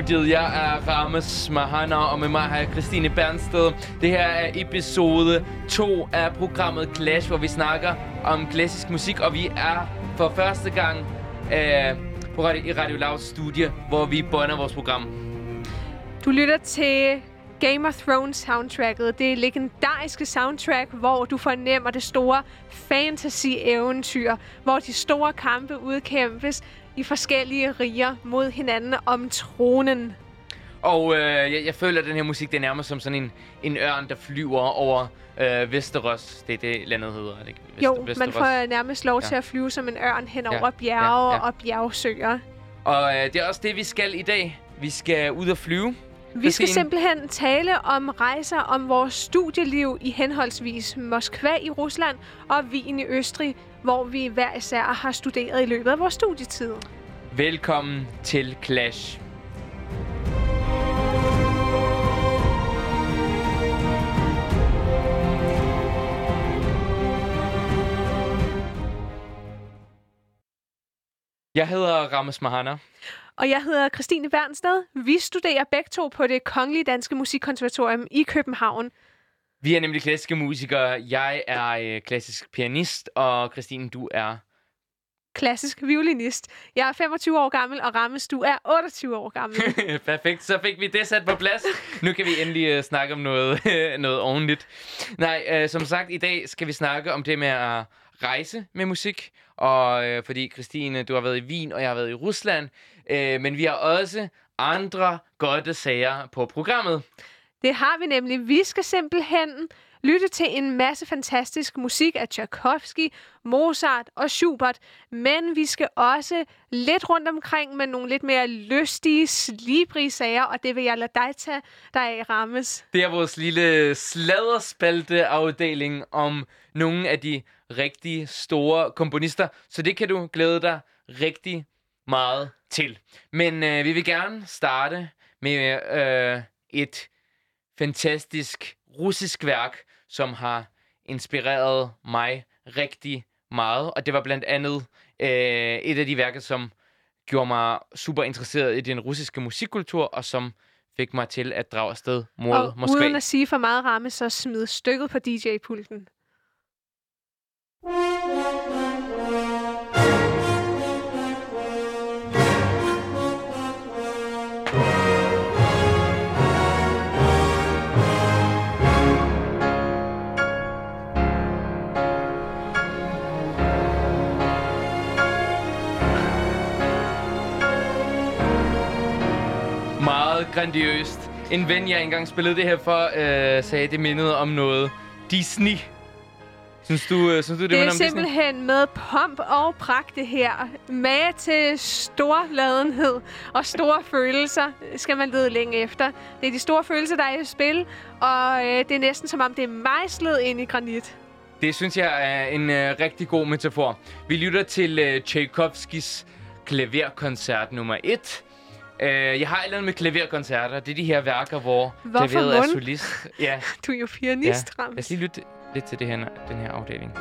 Studiet. Jeg er Rames Mahana, og med mig har jeg Christine Bernsted. Det her er episode 2 af programmet Clash, hvor vi snakker om klassisk musik, og vi er for første gang øh, på radio, i Radio Lavs studie, hvor vi bonder vores program. Du lytter til Game of Thrones soundtracket. Det er legendariske soundtrack, hvor du fornemmer det store fantasy-eventyr, hvor de store kampe udkæmpes i forskellige riger mod hinanden om tronen. Og øh, jeg, jeg føler, at den her musik, det er nærmest som sådan en, en ørn, der flyver over øh, Vesteros. Det er det, landet hedder, er det ikke? Vest, Jo, man Westeros. får nærmest lov Ja. til at flyve som en ørn hen Ja, over bjerge ja, ja. og bjergsøer. Og øh, det er også det, vi skal i dag. Vi skal ud og flyve. Vi skal simpelthen tale om rejser om vores studieliv i henholdsvis Moskva i Rusland og Wien i Østrig, hvor vi hver især har studeret i løbet af vores studietid. Velkommen til Clash. Jeg hedder Rames Mahana. Og jeg hedder Christine Bernsted. Vi studerer begge to på det Kongelige Danske Musikkonservatorium i København. Vi er nemlig klassiske musikere. Jeg er øh, klassisk pianist, og Christine, du er... Klassisk violinist. Jeg er 25 år gammel, og Rammes, du er 28 år gammel. Perfekt, så fik vi det sat på plads. Nu kan vi endelig uh, snakke om noget, noget ordentligt. Nej, uh, som sagt, i dag skal vi snakke om det med at rejse med musik. Og uh, fordi Christine, du har været i Wien, og jeg har været i Rusland. Uh, men vi har også andre gode sager på programmet. Det har vi nemlig. Vi skal simpelthen lytte til en masse fantastisk musik af Tchaikovsky, Mozart og Schubert. Men vi skal også lidt rundt omkring med nogle lidt mere lystige, slibrige sager, og det vil jeg lade dig tage dig af, Rammes. Det er vores lille sladderspalte-afdeling om nogle af de rigtig store komponister. Så det kan du glæde dig rigtig meget til. Men øh, vi vil gerne starte med øh, et fantastisk russisk værk, som har inspireret mig rigtig meget. Og det var blandt andet øh, et af de værker, som gjorde mig super interesseret i den russiske musikkultur, og som fik mig til at drage afsted mod Og Moskva. uden at sige for meget ramme, så smid stykket på DJ-pulten. Grandiøst. En ven, jeg engang spillede det her for, øh, sagde, det mindede om noget Disney. Synes du, øh, synes du det, Det er om Disney? simpelthen med pomp og pragt det her. Mage til storladenhed og store følelser skal man lede længe efter. Det er de store følelser, der er i spil, og øh, det er næsten som om, det er mejslet ind i granit. Det synes jeg er en øh, rigtig god metafor. Vi lytter til øh, Tchaikovskis klaverkoncert nummer 1. Øh, jeg har et eller andet med klaverkoncerter. Det er de her værker, hvor Hvorfor klaveret er mund? solist. Ja, Du er jo ja. pianist, Lad Rams. os lige lytte lidt til det her, den her afdeling.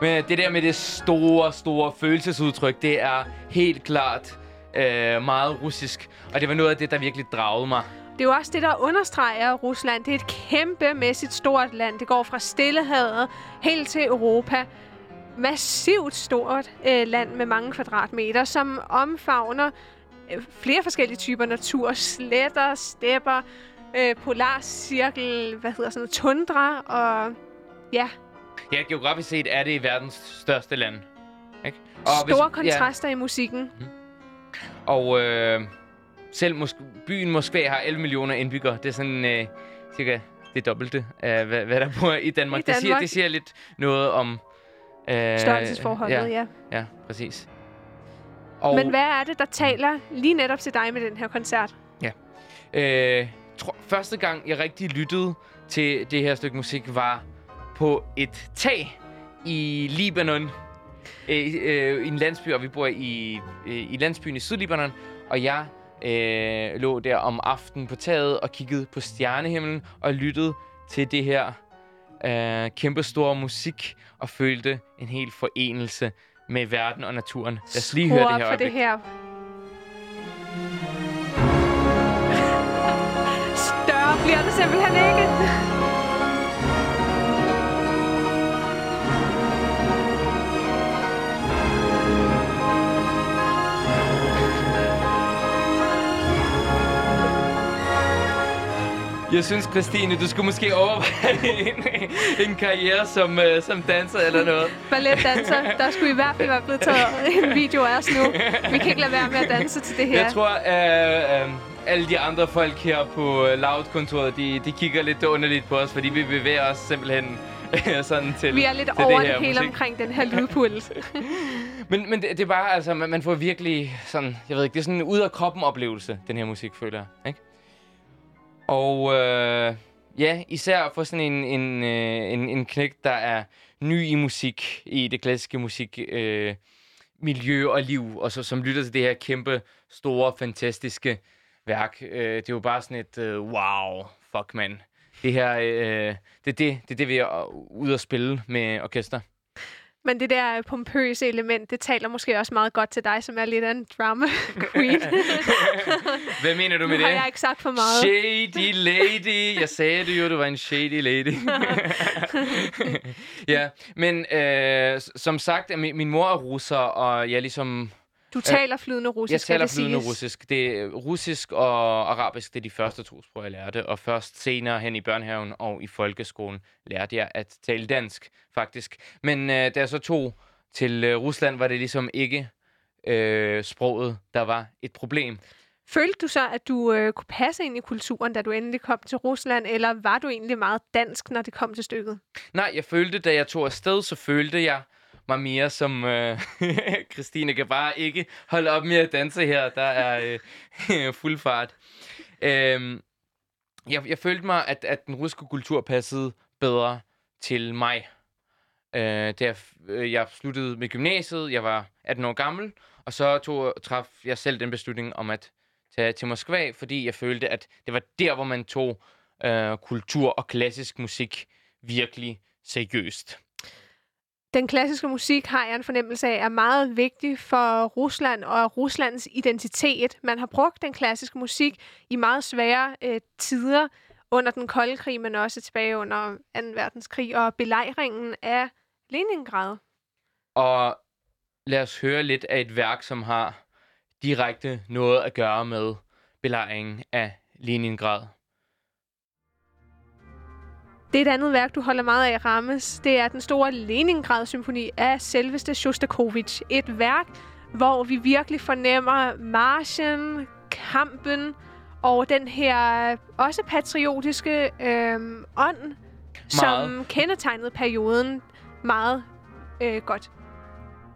Men det der med det store, store følelsesudtryk, det er helt klart øh, meget russisk. Og det var noget af det, der virkelig dragede mig. Det er jo også det, der understreger Rusland. Det er et kæmpemæssigt stort land. Det går fra Stillehavet helt til Europa. Massivt stort øh, land med mange kvadratmeter, som omfavner øh, flere forskellige typer natur. Sletter, stepper, øh, polarcirkel, hvad hedder sådan noget, tundra og ja, Ja, geografisk set er det verdens største land. Ikke? store kontraster i musikken. Ja, og øh, selv Mos- byen Moskva har 11 millioner indbyggere. Det er sådan øh, cirka det dobbelte af, hvad, hvad der bor i Danmark. I Det, siger, Danmark. det siger lidt noget om... Øh, Størrelsesforholdet, ja. ja. ja. Ja, præcis. Og, Men hvad er det, der taler lige netop til dig med den her koncert? Øh, tro, første gang, jeg rigtig lyttede til det her stykke musik, var på et tag i Libanon. Øh, øh, I en landsby, og vi bor i, øh, i landsbyen i Sydlibanon. Og jeg øh, lå der om aftenen på taget og kiggede på stjernehimlen og lyttede til det her øh, kæmpe store musik og følte en hel forenelse med verden og naturen. Lad os lige høre Skru det op her for det her. Større bliver det simpelthen ikke. Jeg synes, Christine, du skulle måske overveje en, en karriere som, uh, som danser eller noget. Balletdanser, der skulle i hvert fald være blevet taget en video af os nu. Vi kan ikke lade være med at danse til det her. Jeg tror, at uh, alle de andre folk her på uh, Loud-kontoret, de, de kigger lidt underligt på os, fordi vi bevæger os simpelthen øh, sådan til Vi er lidt til over det det, her hele musik. omkring den her lydpuls. Men, men det, det er bare, altså, man, man får virkelig sådan, jeg ved ikke, det er sådan en ud af kroppen oplevelse, den her musik, føler jeg, ikke? Og øh, ja, især for sådan en, en, øh, en, en knæk, der er ny i musik, i det klassiske musik, øh, miljø og liv, og så, som lytter til det her kæmpe, store, fantastiske værk. Øh, det er jo bare sådan et, øh, wow, fuck man. Det her, øh, det, er det, det er det, vi er ude at spille med orkester. Men det der pompøse element, det taler måske også meget godt til dig, som er lidt af en drama queen. Hvad mener du nu med har det? jeg ikke sagt for meget. Shady lady. Jeg sagde det jo, du var en shady lady. ja, men øh, som sagt, min, min mor er russer, og jeg ligesom... Du taler flydende russisk, Jeg taler flydende siges. russisk. Det er russisk og arabisk, det er de første to sprog, jeg lærte. Og først senere hen i børnehaven og i folkeskolen lærte jeg at tale dansk, faktisk. Men øh, da jeg så tog til øh, Rusland, var det ligesom ikke øh, sproget, der var et problem. Følte du så, at du øh, kunne passe ind i kulturen, da du endelig kom til Rusland, eller var du egentlig meget dansk, når det kom til stykket? Nej, jeg følte, da jeg tog afsted, så følte jeg mig mere som... Øh, Christine kan bare ikke holde op med at danse her. Der er øh, fuld fart. Øh, jeg, jeg følte mig, at, at den russiske kultur passede bedre til mig. Øh, da jeg, øh, jeg sluttede med gymnasiet, jeg var 18 år gammel, og så tog, traf jeg selv den beslutning om at tage til Moskva, fordi jeg følte, at det var der, hvor man tog øh, kultur og klassisk musik virkelig seriøst. Den klassiske musik har jeg en fornemmelse af er meget vigtig for Rusland og Ruslands identitet. Man har brugt den klassiske musik i meget svære øh, tider under den kolde krig, men også tilbage under 2. verdenskrig og belejringen af Leningrad. Og lad os høre lidt af et værk, som har direkte noget at gøre med belejringen af Leningrad. Det er et andet værk, du holder meget af, Rammes. Det er den store Leningrad-symfoni af selveste Shostakovich. Et værk, hvor vi virkelig fornemmer marchen, kampen og den her også patriotiske øhm, ånd, som kendetegnede perioden meget øh, godt.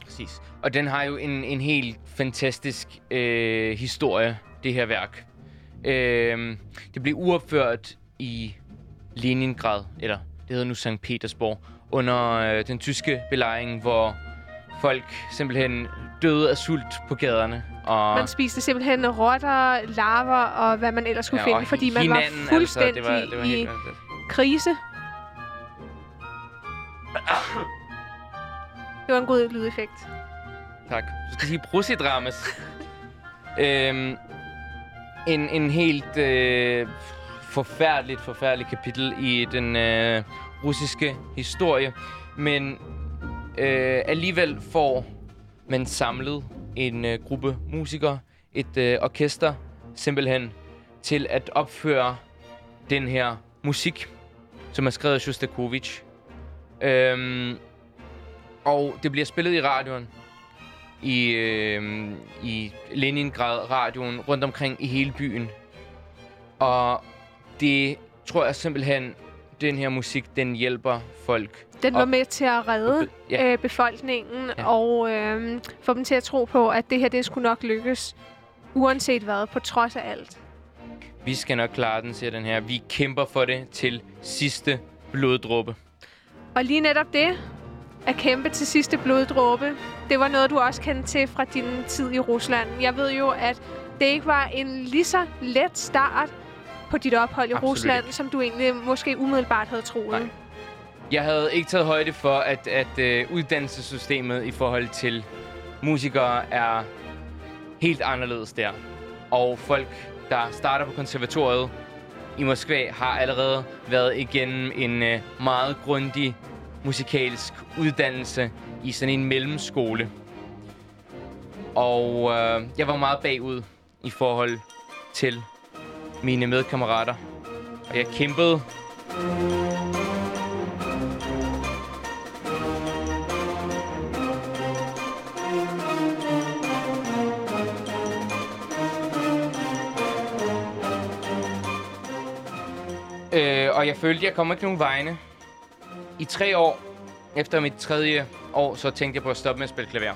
Præcis. Og den har jo en, en helt fantastisk øh, historie, det her værk. Øh, det blev uopført i Leningrad, eller det hedder nu St. Petersborg, under øh, den tyske belejring, hvor folk simpelthen døde af sult på gaderne. Og Man spiste simpelthen rotter, larver og hvad man ellers kunne ja, finde, fordi man hinanden, var fuldstændig altså, det var, det var i helt vanvittigt. krise. Det var en god lydeffekt. Tak. Du skal sige brusidramas. øhm, en, en helt øh, forfærdeligt, forfærdeligt kapitel i den øh, russiske historie. Men øh, alligevel får man samlet en øh, gruppe musikere, et øh, orkester, simpelthen til at opføre den her musik, som er skrevet af Shostakovich. Øhm, og det bliver spillet i radioen, i, øh, i Leningrad-radioen, rundt omkring i hele byen. Og det tror jeg simpelthen, den her musik, den hjælper folk. Den var op. med til at redde Ja. øh, befolkningen Ja. og øh, få dem til at tro på, at det her det skulle nok lykkes, uanset hvad, på trods af alt. Vi skal nok klare den, siger den her. Vi kæmper for det til sidste bloddråbe. Og lige netop det, at kæmpe til sidste bloddråbe, det var noget, du også kendte til fra din tid i Rusland. Jeg ved jo, at det ikke var en lige så let start på dit ophold i Absolut Rusland, som du egentlig måske umiddelbart havde troet. Nej. Jeg havde ikke taget højde for, at, at øh, uddannelsessystemet i forhold til musikere er helt anderledes der. Og folk, der starter på konservatoriet i Moskva, har allerede været igennem en øh, meget grundig musikalsk uddannelse i sådan en mellemskole. Og øh, jeg var meget bagud i forhold til mine medkammerater. Og jeg kæmpede Øh, og jeg følte, jeg kom ikke nogen vegne. I tre år, efter mit tredje år, så tænkte jeg på at stoppe med at spille klaver.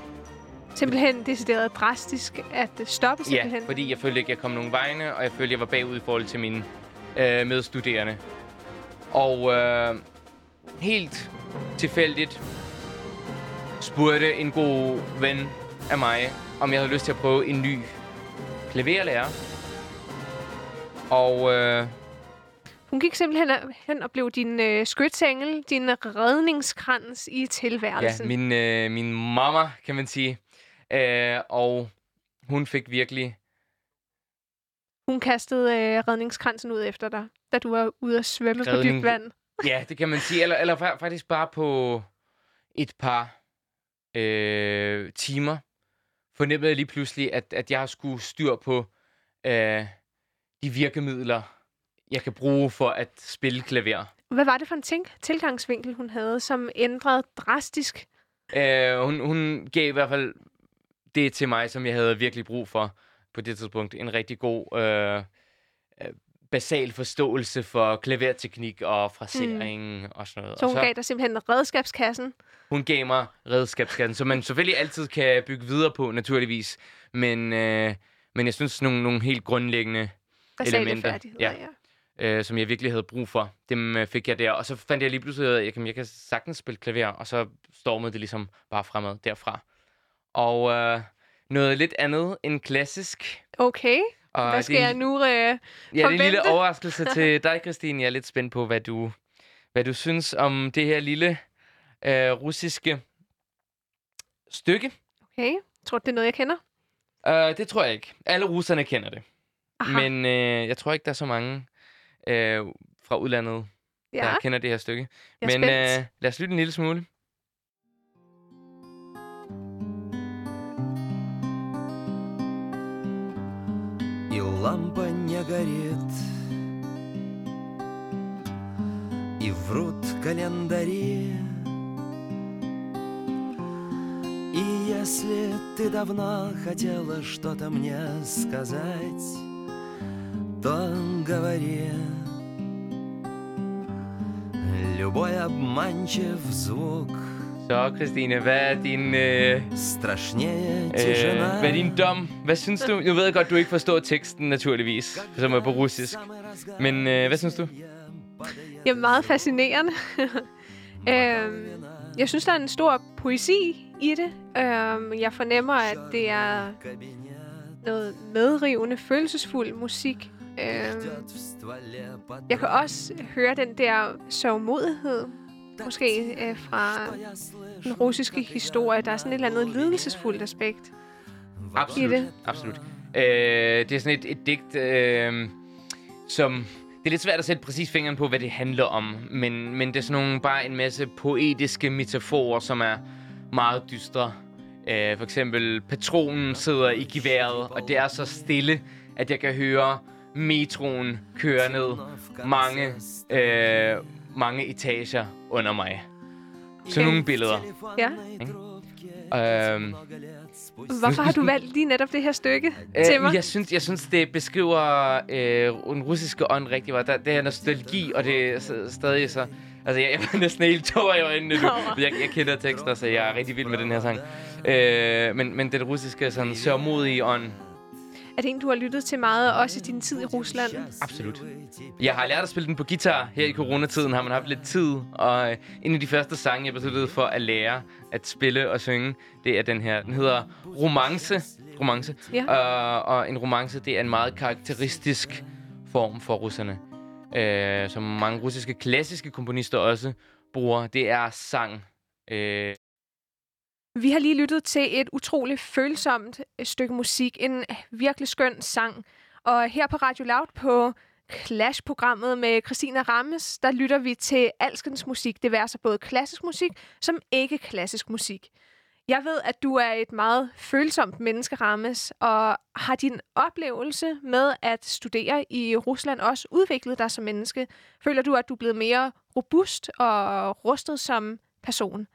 Simpelthen decideret drastisk at stoppe simpelthen. Ja, fordi jeg følte ikke, jeg kom nogen vegne, og jeg følte, jeg var bagud i forhold til mine øh, medstuderende. Og øh, helt tilfældigt spurgte en god ven af mig, om jeg havde lyst til at prøve en ny klaverlærer. Og øh, Hun gik simpelthen hen og blev din øh, skytsengel, din redningskrans i ja, tilværelsen. min, øh, min mamma, kan man sige. Øh, og hun fik virkelig Hun kastede øh, redningskransen ud efter dig, da du var ude at svømme på Redning- dybt vand. Ja, det kan man sige. Eller, eller fa- faktisk bare på et par øh, timer fornemmede jeg lige pludselig, at, at jeg skulle styr på øh, de virkemidler, jeg kan bruge for at spille klaver. Hvad var det for en tænk tilgangsvinkel, hun havde, som ændrede drastisk? Øh, hun, hun gav i hvert fald det til mig, som jeg havde virkelig brug for på det tidspunkt. En rigtig god øh, øh, basal forståelse for klaverteknik og frasering mm. og sådan noget. Så og hun gav dig simpelthen redskabskassen. Hun gav mig redskabskassen, som man selvfølgelig altid kan bygge videre på, naturligvis. Men, øh, men jeg synes, nogle, nogle helt grundlæggende, Basale Elementer, ja. ja. øh, som jeg virkelig havde brug for, dem øh, fik jeg der. Og så fandt jeg lige pludselig ud af, at jeg, kan- jeg kan sagtens spille klaver, og så stormede det ligesom bare fremad derfra. Og øh, noget lidt andet end klassisk. Okay, Og hvad skal det jeg nu øh, Ja, det er en lille forvente? overraskelse til dig, Christine. Jeg er lidt spændt på, hvad du, hvad du synes om det her lille øh, russiske stykke. Okay, tror du, det er noget, jeg kender? Uh, det tror jeg ikke. Alle russerne kender det. Aha, Men øh, jeg tror ikke, der er så mange øh, fra udlandet, ja, der kender det her stykke. Men øh, lad os lytte en lille smule. Лампа не горит. И врут календари. И если ты давно хотела что-то мне сказать То говори. Любой обманчив звук Så, Christine, hvad er din... Øh, Strasznieje øh, Hvad er din dom? Hvad synes du? Nu ved jeg godt, du ikke forstår teksten, naturligvis, som er på russisk. Men øh, hvad synes du? Jeg er meget fascinerende. øh, jeg synes, der er en stor poesi i det. Øh, jeg fornemmer, at det er noget medrivende, følelsesfuld musik. Øh, jeg kan også høre den der sovmodighed, måske øh, fra den russiske historie. Der er sådan et eller andet lidelsesfuldt aspekt. Absolut. det. Absolut. Øh, det er sådan et, et digt, øh, som... Det er lidt svært at sætte præcis fingeren på, hvad det handler om, men, men det er sådan nogle, bare en masse poetiske metaforer, som er meget dystre. Øh, for eksempel, patronen sidder i geværet, og det er så stille, at jeg kan høre metroen køre ned mange, øh, mange etager under mig. Sådan nogle billeder. Ja. Øhm, Hvorfor har du valgt lige netop det her stykke Øh, til mig? jeg, synes, jeg synes, det beskriver øh, den russiske ånd rigtig godt. Der, det er nostalgi, og det er stadig så... Altså, jeg, jeg er næsten helt tår i øjnene nu. Jeg, jeg kender tekster, så jeg er rigtig vild med den her sang. Øh, men, men den russiske, sådan sørmodige ånd, Er det en, du har lyttet til meget, også i din tid i Rusland? absolut. Jeg har lært at spille den på guitar. Her i coronatiden har man haft lidt tid, og øh, en af de første sange, jeg besluttede for at lære at spille og synge, det er den her. Den hedder Romance. Romance. Ja. Og, og en romance, det er en meget karakteristisk form for russerne. Øh, som mange russiske klassiske komponister også bruger. Det er sang. Øh, vi har lige lyttet til et utroligt følsomt øh, stykke musik. En øh, virkelig skøn sang. Og her på Radio Loud på Clash-programmet med Christina Rammes, der lytter vi til alskens musik. Det vil altså både klassisk musik som ikke klassisk musik. Jeg ved, at du er et meget følsomt menneske, Rammes, og har din oplevelse med at studere i Rusland også udviklet dig som menneske? Føler du, at du er blevet mere robust og rustet som person?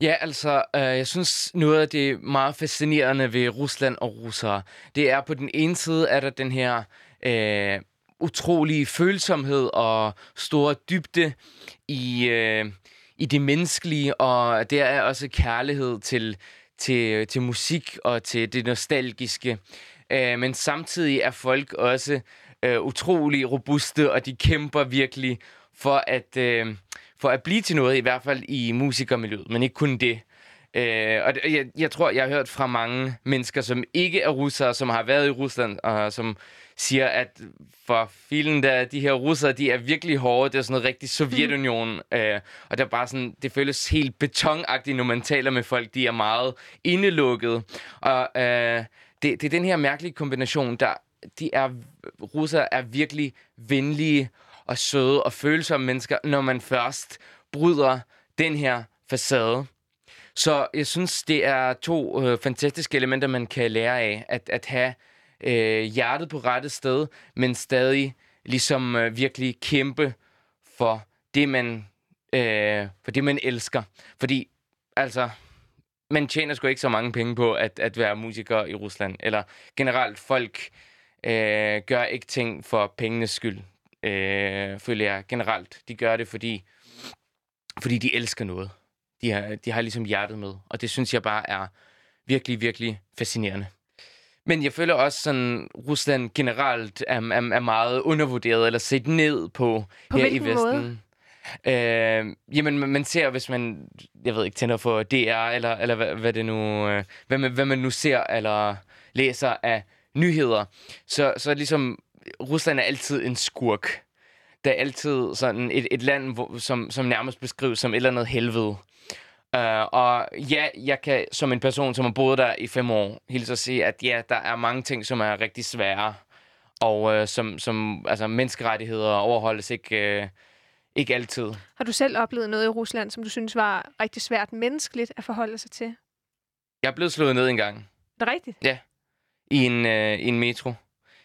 Ja, altså, øh, jeg synes noget af det meget fascinerende ved Rusland og russere, det er på den ene side, er der den her øh, utrolige følsomhed og store dybde i, øh, i det menneskelige, og der er også kærlighed til, til, til musik og til det nostalgiske. Øh, men samtidig er folk også øh, utrolig robuste, og de kæmper virkelig for at, øh, for at blive til noget, i hvert fald i musikermiljøet, men ikke kun det. Øh, og det, jeg, jeg tror, jeg har hørt fra mange mennesker, som ikke er russere, som har været i Rusland, og som siger, at for filen der, de her russere, de er virkelig hårde. Det er sådan noget rigtig Sovjetunion. Mm. Øh, og der er bare sådan, det føles helt betonagtigt, når man taler med folk. De er meget indelukket. Og øh, det, det er den her mærkelige kombination, der de er, russere er virkelig venlige og søde og følsomme mennesker, når man først bryder den her facade. Så jeg synes, det er to øh, fantastiske elementer, man kan lære af. At, at have øh, hjertet på rette sted, men stadig ligesom øh, virkelig kæmpe for det, man, øh, for det, man elsker. Fordi, altså, man tjener sgu ikke så mange penge på at, at være musiker i Rusland. Eller generelt, folk øh, gør ikke ting for pengenes skyld, øh, føler jeg generelt. De gør det, fordi, fordi de elsker noget. De har, de har ligesom hjertet med, og det synes jeg bare er virkelig, virkelig fascinerende. Men jeg føler også sådan, Rusland generelt er, er, er meget undervurderet eller set ned på, På her i Vesten. måde? Øh, jamen, man- ser, hvis man, jeg ved ikke, tænder for DR, eller, eller hvad, hvad det nu, øh, hvad, man, hvad man nu ser, eller læser af nyheder, så, så ligesom, Rusland er altid en skurk. Der er altid sådan et, et land, hvor, som, som nærmest beskrives som et eller andet helvede. Uh, og ja, jeg kan som en person, som har boet der i fem år, hilse at sige, at ja, der er mange ting, som er rigtig svære. Og uh, som, som altså, menneskerettigheder overholdes ikke, uh, ikke altid. Har du selv oplevet noget i Rusland, som du synes var rigtig svært menneskeligt at forholde sig til? Jeg er blevet slået ned en gang Er det rigtigt? i en, øh, i en metro.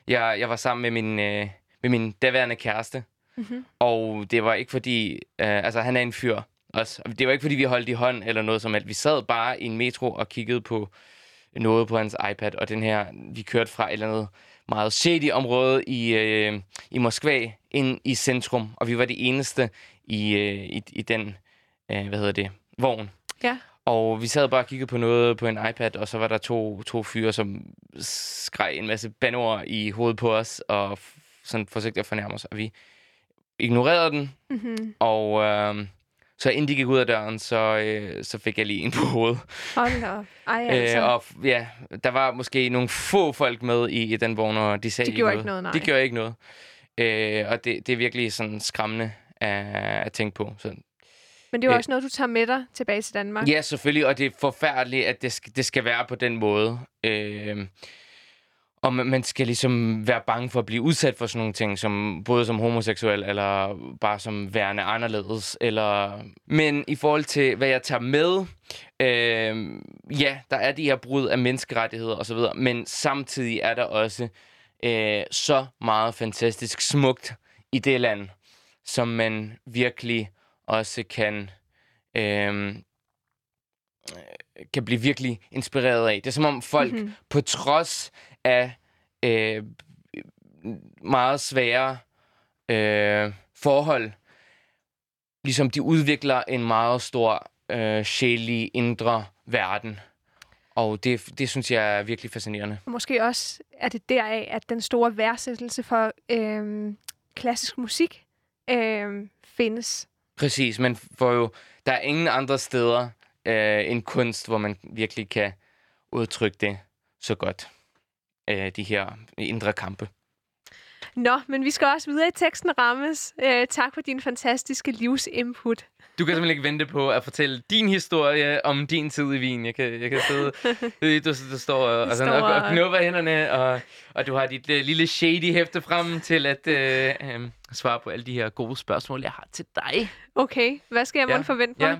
Jeg, jeg var sammen med min, øh, med min daværende kæreste, Mm-hmm. og det var ikke fordi... Øh, altså, han er en fyr også. Og Det var ikke fordi, vi holdt i hånd eller noget som helst. Vi sad bare i en metro og kiggede på noget på hans iPad, og den her... Vi kørte fra et eller andet meget shady område i, øh, i Moskva ind i centrum, og vi var de eneste i, øh, i, i den, øh, hvad hedder det, vogn. Ja. Og vi sad bare og kiggede på noget på en iPad, og så var der to, to fyre, som skreg en masse banord i hovedet på os, og sådan forsøgte at fornærme os. Og vi ignorerede den, Mm-hmm. og øh, så inden de gik ud af døren, så, øh, så fik jeg lige en på hovedet. Hold da op. Ej, altså. Øh, og ja, der var måske nogle få folk med i, i den vogn, og de sagde De gjorde ikke noget, nej. De gjorde ikke noget. Øh, og det, det er virkelig sådan skræmmende at, at tænke på. Så Men det er jo også noget, du tager med dig tilbage til Danmark. Ja, selvfølgelig, og det er forfærdeligt, at det skal, det skal være på den måde. Øh, og man, man skal ligesom være bange for at blive udsat for sådan nogle ting, som både som homoseksuel, eller bare som værende anderledes. Eller... Men i forhold til, hvad jeg tager med, øh, ja, der er de her brud af menneskerettigheder osv., men samtidig er der også øh, så meget fantastisk smukt i det land, som man virkelig også kan... Øh, kan blive virkelig inspireret af. Det er som om folk, Mhm. mm-hmm. på trods af øh, meget svære øh, forhold, ligesom de udvikler en meget stor øh, sjælig indre verden. Og det, det synes jeg er virkelig fascinerende. Måske også er det deraf, at den store værdsættelse for øh, klassisk musik øh, findes. Præcis, men for jo, der er ingen andre steder øh, end kunst, hvor man virkelig kan udtrykke det så godt. Øh, de her indre kampe. Nå, men vi skal også videre i teksten, Rammes. Øh, tak for din fantastiske livsinput. Du kan simpelthen ikke vente på at fortælle din historie om din tid i Wien. Jeg kan, jeg kan sidde... du, du står og, og, sådan, og, og knupper hænderne, og, og du har dit uh, lille shady hæfte frem til at uh, um, svare på alle de her gode spørgsmål, jeg har til dig. Okay, hvad skal jeg Ja, forvente mig? Ja.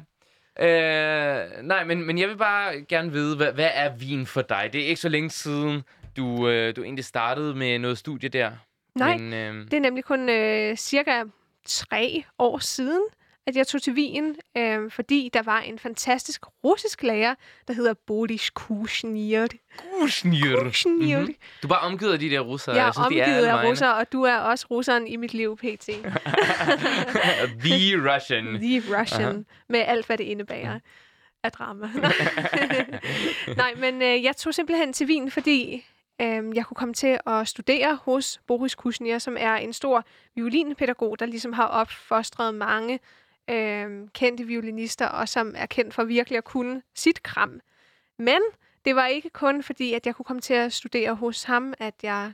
Øh, nej, men, men jeg vil bare gerne vide, hvad, hvad er Wien for dig? Det er ikke så længe siden, du, øh, du egentlig startede med noget studie der. Nej, Men, øh, det er nemlig kun øh, cirka tre år siden, at jeg tog til Wien, øh, fordi der var en fantastisk russisk lærer, der hedder Boris Kushnir. Kushnir. Kushnir. Mhm. Du er bare omgivet af de der russere. Jeg er synes, de omgivet alle af vegne. russer, og du er også russeren i mit liv, PT. The Russian. The Russian, med alt, hvad det indebærer af drama. Nej, men øh, jeg tog simpelthen til Wien, fordi øh, jeg kunne komme til at studere hos Boris Kushnir, som er en stor violinpædagog, der ligesom har opfostret mange øh, kendte violinister, og som er kendt for virkelig at kunne sit kram. Men det var ikke kun fordi, at jeg kunne komme til at studere hos ham, at jeg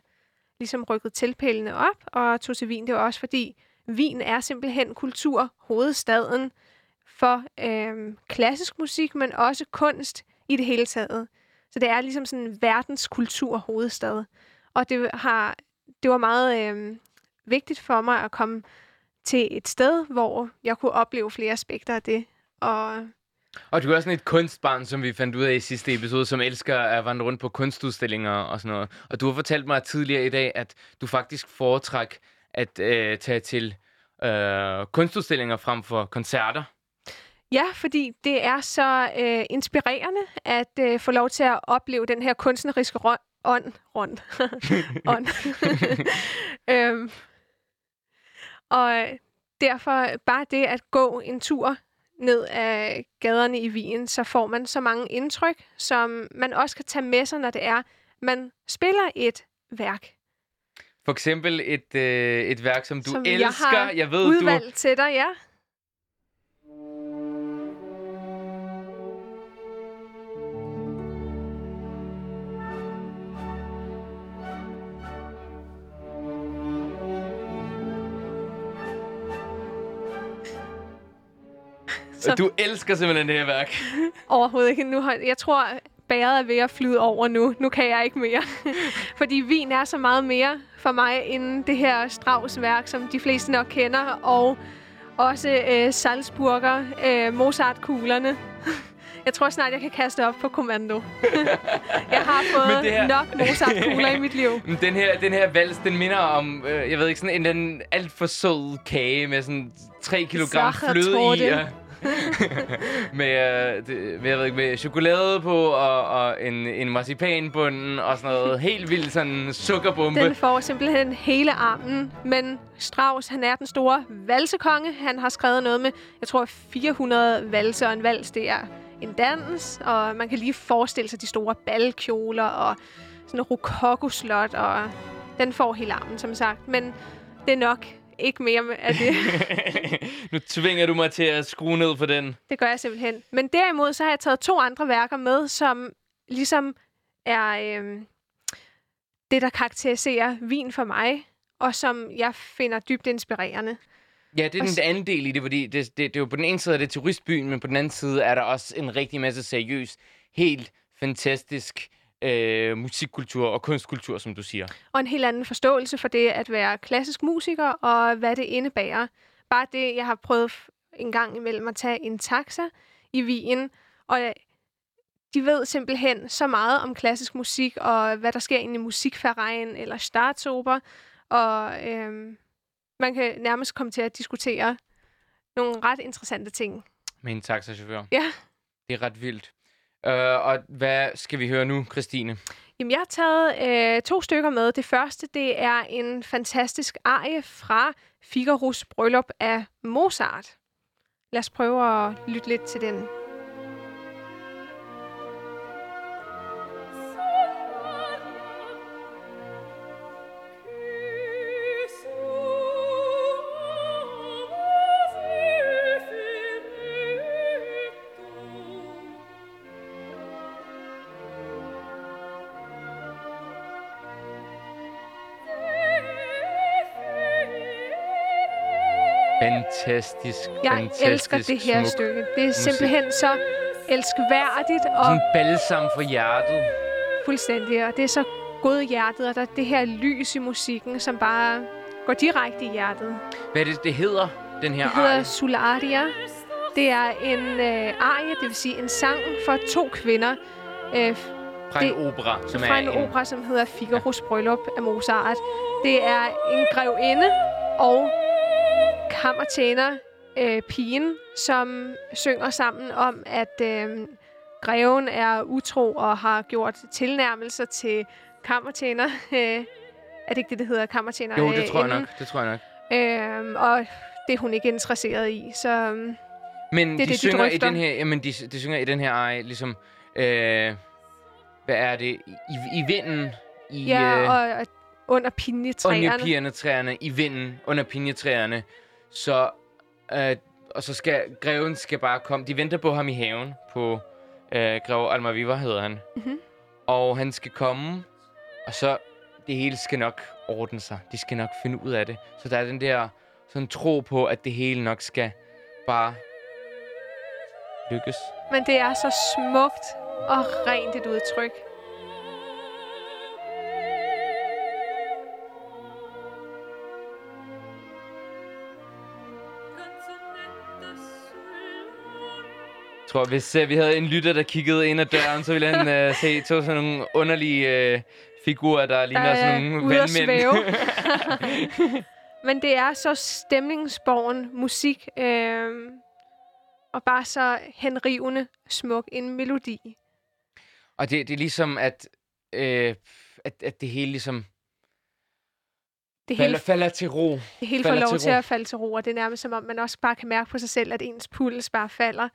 ligesom rykkede tilpælene op og tog til Wien. Det var også fordi, Wien er simpelthen kulturhovedstaden for øh, klassisk musik, men også kunst i det hele taget. Så det er ligesom sådan en verdenskulturhovedstad. Og det, har, det var meget øh, vigtigt for mig at komme til et sted, hvor jeg kunne opleve flere aspekter af det. Og Og du er sådan et kunstbarn, som vi fandt ud af i sidste episode, som elsker at vandre rundt på kunstudstillinger og sådan noget. Og du har fortalt mig tidligere i dag, at du faktisk foretræk at øh, tage til øh, kunstudstillinger frem for koncerter. ja, fordi det er så øh, inspirerende at øh, få lov til at opleve den her kunstneriske ånd. Ånd. ånd. øhm, og derfor bare det at gå en tur ned ad gaderne i Wien, så får man så mange indtryk, som man også kan tage med sig, når det er, man spiller et værk, For eksempel et, øh, et værk, som du som elsker. jeg har jeg ved, udvalgt til dig, ja. Du, du elsker simpelthen det her værk. Overhovedet ikke. Nu har, jeg tror, bæret er ved at flyde over nu. Nu kan jeg ikke mere. Fordi vin er så meget mere for mig end det her Strauss-værk, som de fleste nok kender. Og også øh, Salzburger, øh, Mozart-kuglerne. Jeg tror snart, jeg kan kaste op på kommando. jeg har fået her- nok Mozart-kugler i mit liv. Men Den her, den her vals, den minder om, øh, jeg ved ikke, sådan en, en alt for sød kage med sådan 3 kilogram fløde i. Og med, øh, det, med, jeg ved ikke, med chokolade på og, og en, en marcipanbunden og sådan noget helt vildt sådan sukkerbombe. Den får simpelthen hele armen. Men Strauss, han er den store valsekonge. Han har skrevet noget med, jeg tror, 400 valser. Og en vals, det er en dans. Og man kan lige forestille sig de store balkjoler og sådan en rokokoslot. Og den får hele armen, som sagt. Men det er nok ikke mere med af det. nu tvinger du mig til at skrue ned for den. Det gør jeg simpelthen. Men derimod, så har jeg taget to andre værker med, som ligesom er øh, det, der karakteriserer vin for mig, og som jeg finder dybt inspirerende. Ja, det er den anden del i det, fordi det, det, det er jo på den ene side er det turistbyen, men på den anden side er der også en rigtig masse seriøs, helt fantastisk øh, musikkultur og kunstkultur, som du siger. Og en helt anden forståelse for det at være klassisk musiker, og hvad det indebærer. Bare det, jeg har prøvet en gang imellem at tage en taxa i Wien, og jeg- de ved simpelthen så meget om klassisk musik, og hvad der sker inde i musikverein eller Staatsoper, og øhm, man kan nærmest komme til at diskutere nogle ret interessante ting. Med en taxachauffør. Ja. Det er ret vildt. Øh, og hvad skal vi høre nu, Christine? Jamen, jeg har taget øh, to stykker med. Det første, det er en fantastisk arie fra Figaros bryllup af Mozart. Lad os prøve at lytte lidt til den. Fantastisk, Jeg fantastisk elsker det her smuk stykke. Det er musik. simpelthen så elskværdigt og Sådan balsam for hjertet. fuldstændig. Og det er så godhjertet, og der er det her lys i musikken, som bare går direkte i hjertet. Hvad er det, det hedder, den her Det hedder arie? Sularia. Det er en øh, arie, det vil sige en sang for to kvinder, øh, Fra en det- opera, som fra er en opera, som hedder Figaros Bryllup af Mozart. Det er en grevinde og kammertjener, øh, pigen, som synger sammen om, at øh, greven er utro og har gjort tilnærmelser til kammertjener. Øh, er det ikke det, det hedder? Kammertjener? Jo, det øh, tror jeg inden. nok. Det tror jeg nok. Øhm, og det er hun ikke interesseret i. Så øhm, Men Det de det, de synger i drøfter. den her, jamen de, de synger i den her ej, ligesom, øh, hvad er det, i, i vinden, i ja, øh, og, og under under pinjetræerne. i vinden, under pinjetræerne, så, øh, og så skal, greven skal bare komme, de venter på ham i haven, på øh, greve Almaviva hedder han, Mhm. og han skal komme, og så, det hele skal nok ordne sig, de skal nok finde ud af det, så der er den der, sådan tro på, at det hele nok skal bare lykkes. Men det er så smukt og rent et udtryk. Tror, hvis uh, vi havde en lytter, der kiggede ind ad døren, så ville han uh, se to sådan nogle underlige uh, figurer, der ligner er sådan nogle vandmænd. Men det er så stemningsborgen musik, øhm, og bare så henrivende smuk en melodi. Og det, det er ligesom, at, øh, at, at det hele ligesom Det falder, hele, falder til ro. det hele får falder lov til til at falde til ro, og det er nærmest som om, man også bare kan mærke på sig selv, at ens puls bare falder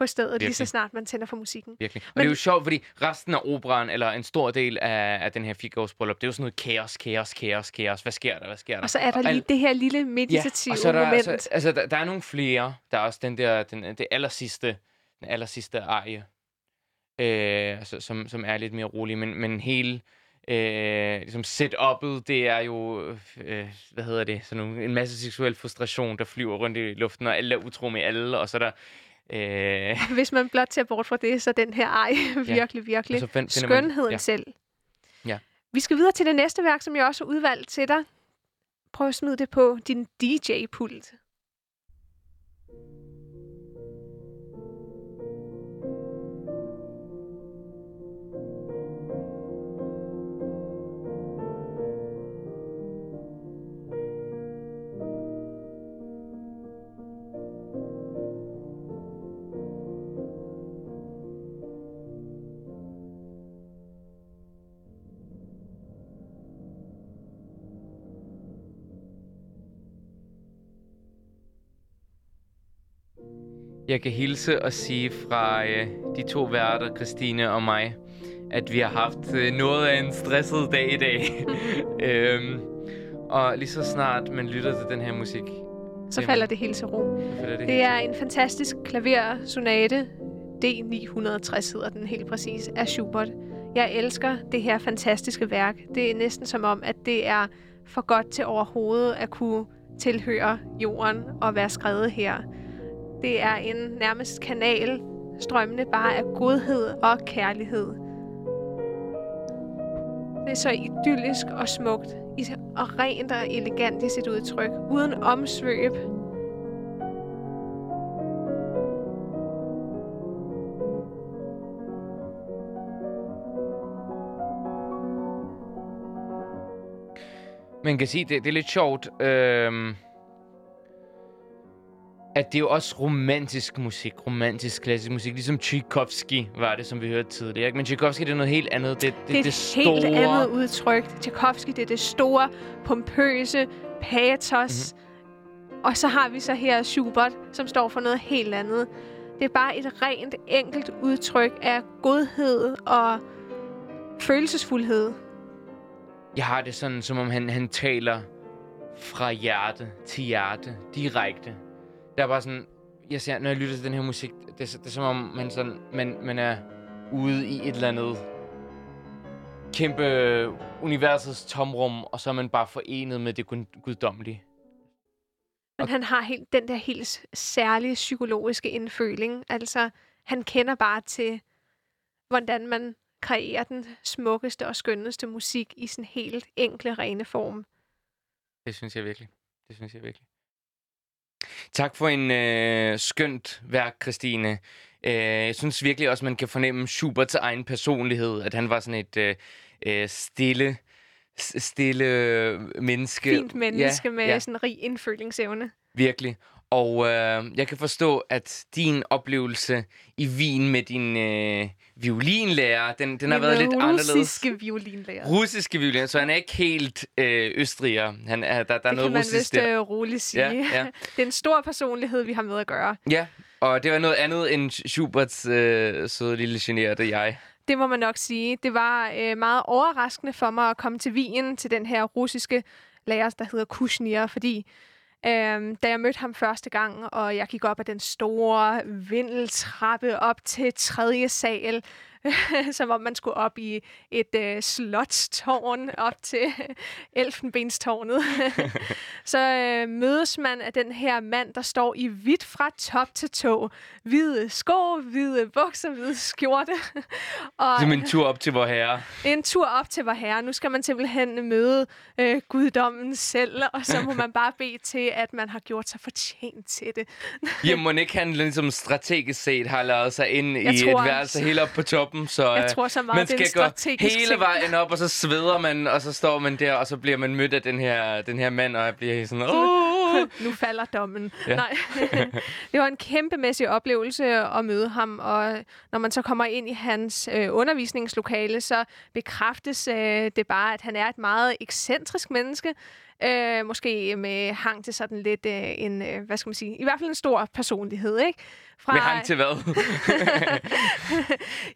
på stedet, lige så Virkelig. snart man tænder for musikken. Virkelig. Og Men- det er jo sjovt, fordi resten af operan, eller en stor del af, af den her fireårsbryllup, det er jo sådan noget kaos, kaos, kaos, kaos. Hvad sker der? Hvad sker der? Og så er der lige alt- det her lille meditative og så er der, moment. altså, altså der, der er nogle flere. Der er også den der, den, det aller sidste, den aller sidste arie, øh, altså, som, som er lidt mere rolig, men, men hele øh, ligesom setup'et, det er jo, øh, hvad hedder det, sådan nogle, en masse seksuel frustration, der flyver rundt i luften, og alle er utro med alle, og så er der, øh, Hvis man blot ser bort fra det, så den her ej virkelig, virkelig og så find, finder man- skønheden ja. selv. Ja. Vi skal videre til det næste værk, som jeg også har udvalgt til dig. Prøv at smide det på din DJ-pult. Jeg kan hilse og sige fra øh, de to værter, Christine og mig, at vi har haft øh, noget af en stresset dag i dag. øhm, og lige så snart man lytter til den her musik, Så falder det hele til ro. det, Det helt er til. en fantastisk klaversonate. D960 hedder den helt præcis, af Schubert. Jeg elsker det her fantastiske værk. Det er næsten som om, at det er for godt til overhovedet at kunne tilhøre jorden og være skrevet her. Det er en nærmest kanal strømmende bare af godhed og kærlighed. det er så idyllisk og smukt, og rent og elegant i sit udtryk, uden omsvøb. Man kan sige, det, det er lidt sjovt, Øh at det er jo også romantisk musik, romantisk klassisk musik, ligesom Tchaikovsky var det, som vi hørte tidligere. Ikke? Men Tchaikovsky, det er noget helt andet. Det, det, Det er et det store... helt andet udtryk. Tchaikovsky, det er det store, pompøse, patos. Mm-hmm. Og så har vi så her Schubert, som står for noget helt andet. Det er bare et rent, enkelt udtryk af godhed og følelsesfuldhed. Jeg har det sådan, som om han, han taler fra hjerte til hjerte, direkte. Der er bare sådan, jeg ser, når jeg lytter til den her musik, det, er, det er som om, man, sådan, man, man er ude i et eller andet kæmpe universets tomrum, og så er man bare forenet med det gud- guddommelige. Men han har helt, den der helt særlige psykologiske indføling. Altså, han kender bare til, hvordan man kreerer den smukkeste og skønneste musik i sin helt enkle, rene form. Det synes jeg virkelig. Det synes jeg virkelig. Tak for en øh, skønt værk, Christine. Øh, jeg synes virkelig også, man kan fornemme Schuberts egen personlighed, at han var sådan et øh, øh, stille, stille menneske. Fint menneske ja, med ja, sådan en rig indfølingsevne. virkelig. Og øh, jeg kan forstå, at din oplevelse i Wien med din øh, violinlærer, den, den har Min været lidt anderledes. russiske violinlærer. Russiske violin, så han er ikke helt øh, østriger. Han er, der, der er det noget kan man russisk vist der. øh, roligt sige. Ja, ja. det er en stor personlighed, vi har med at gøre. Ja, og det var noget andet end Schuberts øh, søde lille generede jeg. Det må man nok sige. Det var øh, meget overraskende for mig at komme til Wien, til den her russiske lærer, der hedder Kushnir, fordi øh, da jeg mødte ham første gang, og jeg gik op ad den store vindeltrappe op til tredje sal, som om man skulle op i et øh, slotstårn op til Elfenbenstårnet. så øh, mødes man af den her mand, der står i hvidt fra top til tå. Hvide sko, hvide bukser, hvide skjorte. og Som en tur op til vor herre. en tur op til vor herre. Nu skal man simpelthen møde øh, guddommen selv, og så må man bare bede til, at man har gjort sig fortjent til det. Jamen, må ikke han ligesom strategisk set har lavet sig ind Jeg i et værelse helt op på toppen, så Jeg øh, tror så meget, man skal gå hele ting. vejen op, og så sveder man, og så står man der, og så bliver man mødt af den her, den her mand, og jeg bliver sådan, Åh! nu falder dommen. Ja. Nej. det var en kæmpemæssig oplevelse at møde ham, og når man så kommer ind i hans øh, undervisningslokale, så bekræftes øh, det bare, at han er et meget ekscentrisk menneske. Øh, måske med hang til sådan lidt øh, en, øh, hvad skal man sige, i hvert fald en stor personlighed, ikke? Fra, Med hang til hvad?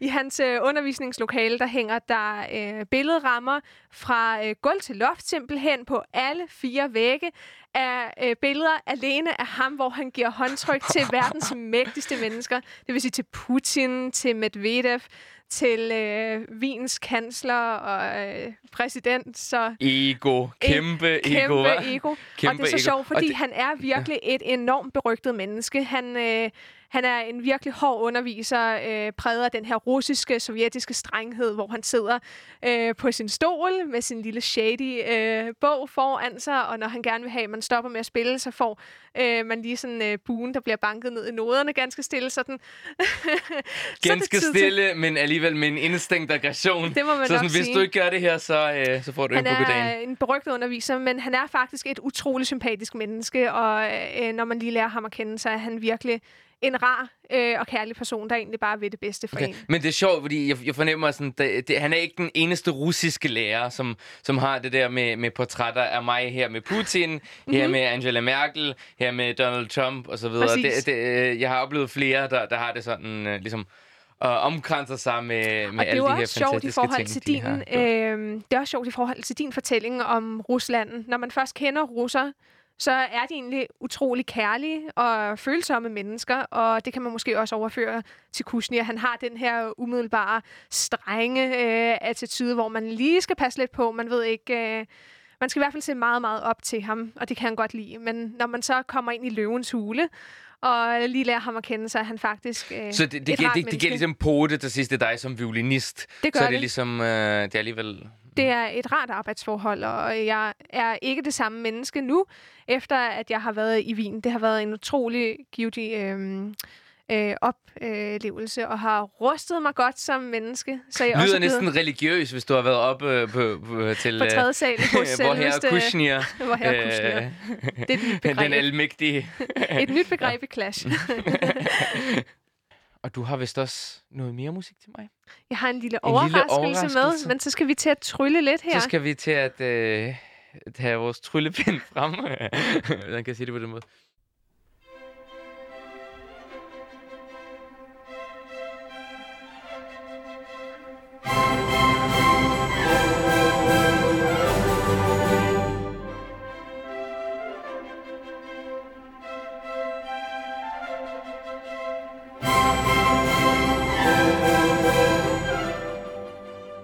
I hans øh, undervisningslokale, der hænger der øh, billedrammer fra øh, gulv til loft simpelthen på alle fire vægge af øh, billeder alene af ham, hvor han giver håndtryk til verdens mægtigste mennesker. Det vil sige til Putin, til Medvedev, til øh, Wiens kansler og øh, præsident. Så Ego. Kæmpe, kæmpe ego, hva'? ego. og Kæmpe det er så ego. sjovt, Og fordi det- han er virkelig et enormt berygtet menneske. Han, øh, han er en virkelig hård underviser, øh, præget af den her russiske, sovjetiske strenghed, hvor han sidder øh, på sin stol med sin lille shady øh, bog foran sig, og når han gerne vil have, at man stopper med at spille, så får øh, man lige sådan øh, buen, der bliver banket ned i noderne ganske stille. Sådan. Så Ganske til- stille, men alligevel med en instinkt aggression. Det må man så sådan, hvis sige. du ikke gør det her, så, øh, så får du Han en på er en berygtet underviser, men han er faktisk et utroligt sympatisk menneske, og øh, når man lige lærer ham at kende, så er han virkelig en rar øh, og kærlig person, der egentlig bare vil det bedste for okay. en. Men det er sjovt, fordi jeg, jeg fornemmer, sådan, det, det, han er ikke den eneste russiske lærer, som, som har det der med, med portrætter af mig her med Putin, mm-hmm. her med Angela Merkel, her med Donald Trump osv. Det, det, jeg har oplevet flere, der, der har det sådan, øh, ligesom, og omkranser sig med, med Og alle de her også sjovt i fantastiske forhold ting, til de din, gjort. øh, det er også sjovt i forhold til din fortælling om Rusland. Når man først kender russer, så er de egentlig utrolig kærlige og følsomme mennesker, og det kan man måske også overføre til Kushnir. Han har den her umiddelbare, strenge øh, attitude, hvor man lige skal passe lidt på. Man ved ikke... Øh, man skal i hvert fald se meget, meget op til ham, og det kan han godt lide. Men når man så kommer ind i løvens hule, og lige lærer ham at kende, så er han faktisk øh, Så det, det, et giver, det, det menneske. giver ligesom pote til sidst til dig som violinist. Det gør så er det det. ligesom, øh, det er alligevel Det er et rart arbejdsforhold, og jeg er ikke det samme menneske nu, efter at jeg har været i Wien. Det har været en utrolig givetig øh, øh, oplevelse, og har rustet mig godt som menneske. Så jeg er lyder også blevet næsten religiøs, hvis du har været oppe øh, på, på, til... på øh, tredje sal hos hvor herre. Kushner, Hvor herre Kushner. øh, Det er et nyt den begreb. almægtige. Et nyt begreb i Clash. Og du har vist også noget mere musik til mig. Jeg har en lille En lille overraskelse, overraskelse. med, men så skal vi til at trylle lidt her. Så skal vi til at øh, tage vores tryllepind frem. Hvordan kan sige det på den måde?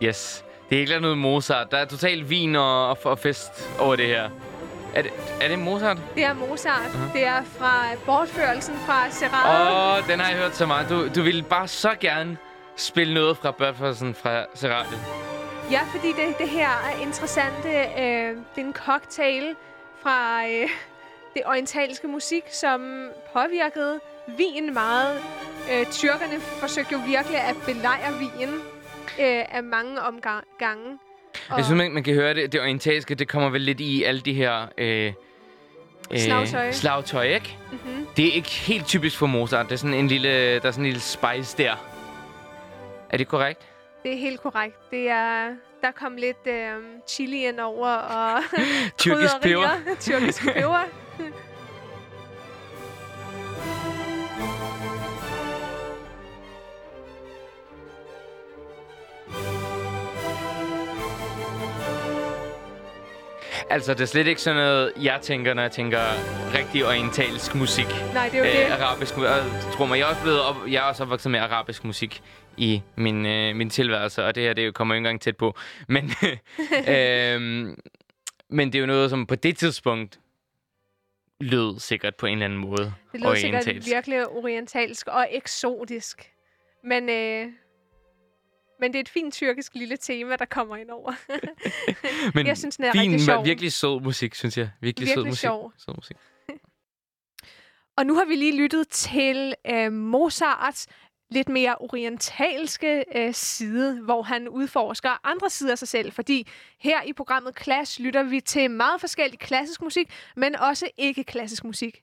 Yes. Det er ikke noget Mozart. Der er totalt vin og, og, fest over det her. Er det, er det Mozart? Det er Mozart. Uh-huh. Det er fra bortførelsen fra Serrano. Åh, oh, den har jeg hørt så meget. Du, du ville bare så gerne spille noget fra Børtforsen fra Serrate. Ja, fordi det, det her er interessante. Øh, det er en cocktail fra øh, det orientalske musik, som påvirkede Wien meget. Øh, tyrkerne forsøgte jo virkelig at belejre Wien øh, af mange omgange. Jeg synes, man, man kan høre det, det orientalske, det kommer vel lidt i alle de her... Øh, øh, Slagtøj. Slagtøj, ikke? Mm-hmm. Det er ikke helt typisk for Mozart. Det er sådan en lille, der er sådan en lille spice der. Er det korrekt? Det er helt korrekt. Det er, der kom lidt øh, chili ind over og Tyrkisk peber. Tyrkisk peber. Altså, det er slet ikke sådan noget, jeg tænker, når jeg tænker rigtig orientalsk musik. Nej, det er jo Øh, det. arabisk musik. Tror mig, jeg er også blevet op, jeg er også opvokset med arabisk musik i min, øh, min tilværelse, og det her, det kommer jo ikke engang tæt på. Men, øh, men det er jo noget, som på det tidspunkt lød sikkert på en eller anden måde Det lød sikkert virkelig orientalsk og eksotisk. Men, øh, men det er et fint tyrkisk lille tema, der kommer ind over. Men jeg synes, den er fin, rigtig sjov. virkelig sød musik, synes jeg. Virkelig, sød Virkelig musik. sjov. Sød musik. Og nu har vi lige lyttet til øh, Mozarts lidt mere orientalske øh, side, hvor han udforsker andre sider af sig selv. Fordi her i programmet Clash lytter vi til meget forskellig klassisk musik, men også ikke-klassisk musik.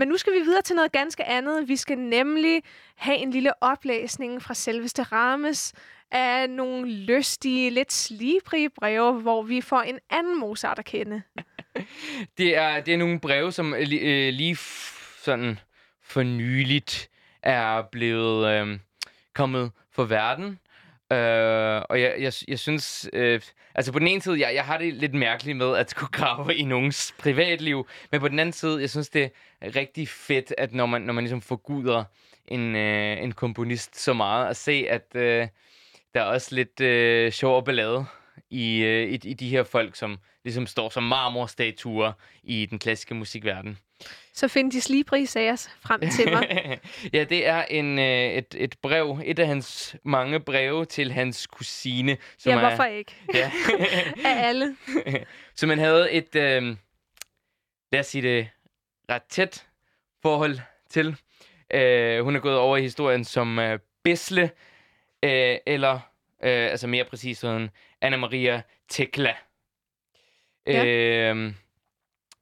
Men nu skal vi videre til noget ganske andet. Vi skal nemlig have en lille oplæsning fra selveste Rames af nogle lystige, lidt slibrige breve, hvor vi får en anden Mozart at kende. Det er, det er nogle breve, som øh, li- øh, lige f- sådan for nyligt er blevet øh, kommet for verden. Øh, og jeg, jeg, jeg synes, øh, altså på den ene side, jeg, jeg har det lidt mærkeligt med at skulle grave i nogens privatliv, men på den anden side, jeg synes, det er rigtig fedt, at når man, når man ligesom forguder en, øh, en komponist så meget, at se, at øh, der er også lidt øh, sjov og ballade i, øh, i, i de her folk, som ligesom står som marmorstatuer i den klassiske musikverden. Så find de slibrige sager frem til mig. ja, det er en, øh, et, et brev, et af hans mange breve til hans kusine. Som ja, er, hvorfor ikke? Ja, Af alle. så man havde et, øh, lad os sige det, ret tæt forhold til. Øh, hun er gået over i historien som øh, Bisle, øh, eller øh, altså mere præcis sådan Anna-Maria Tekla. Ja. Øh,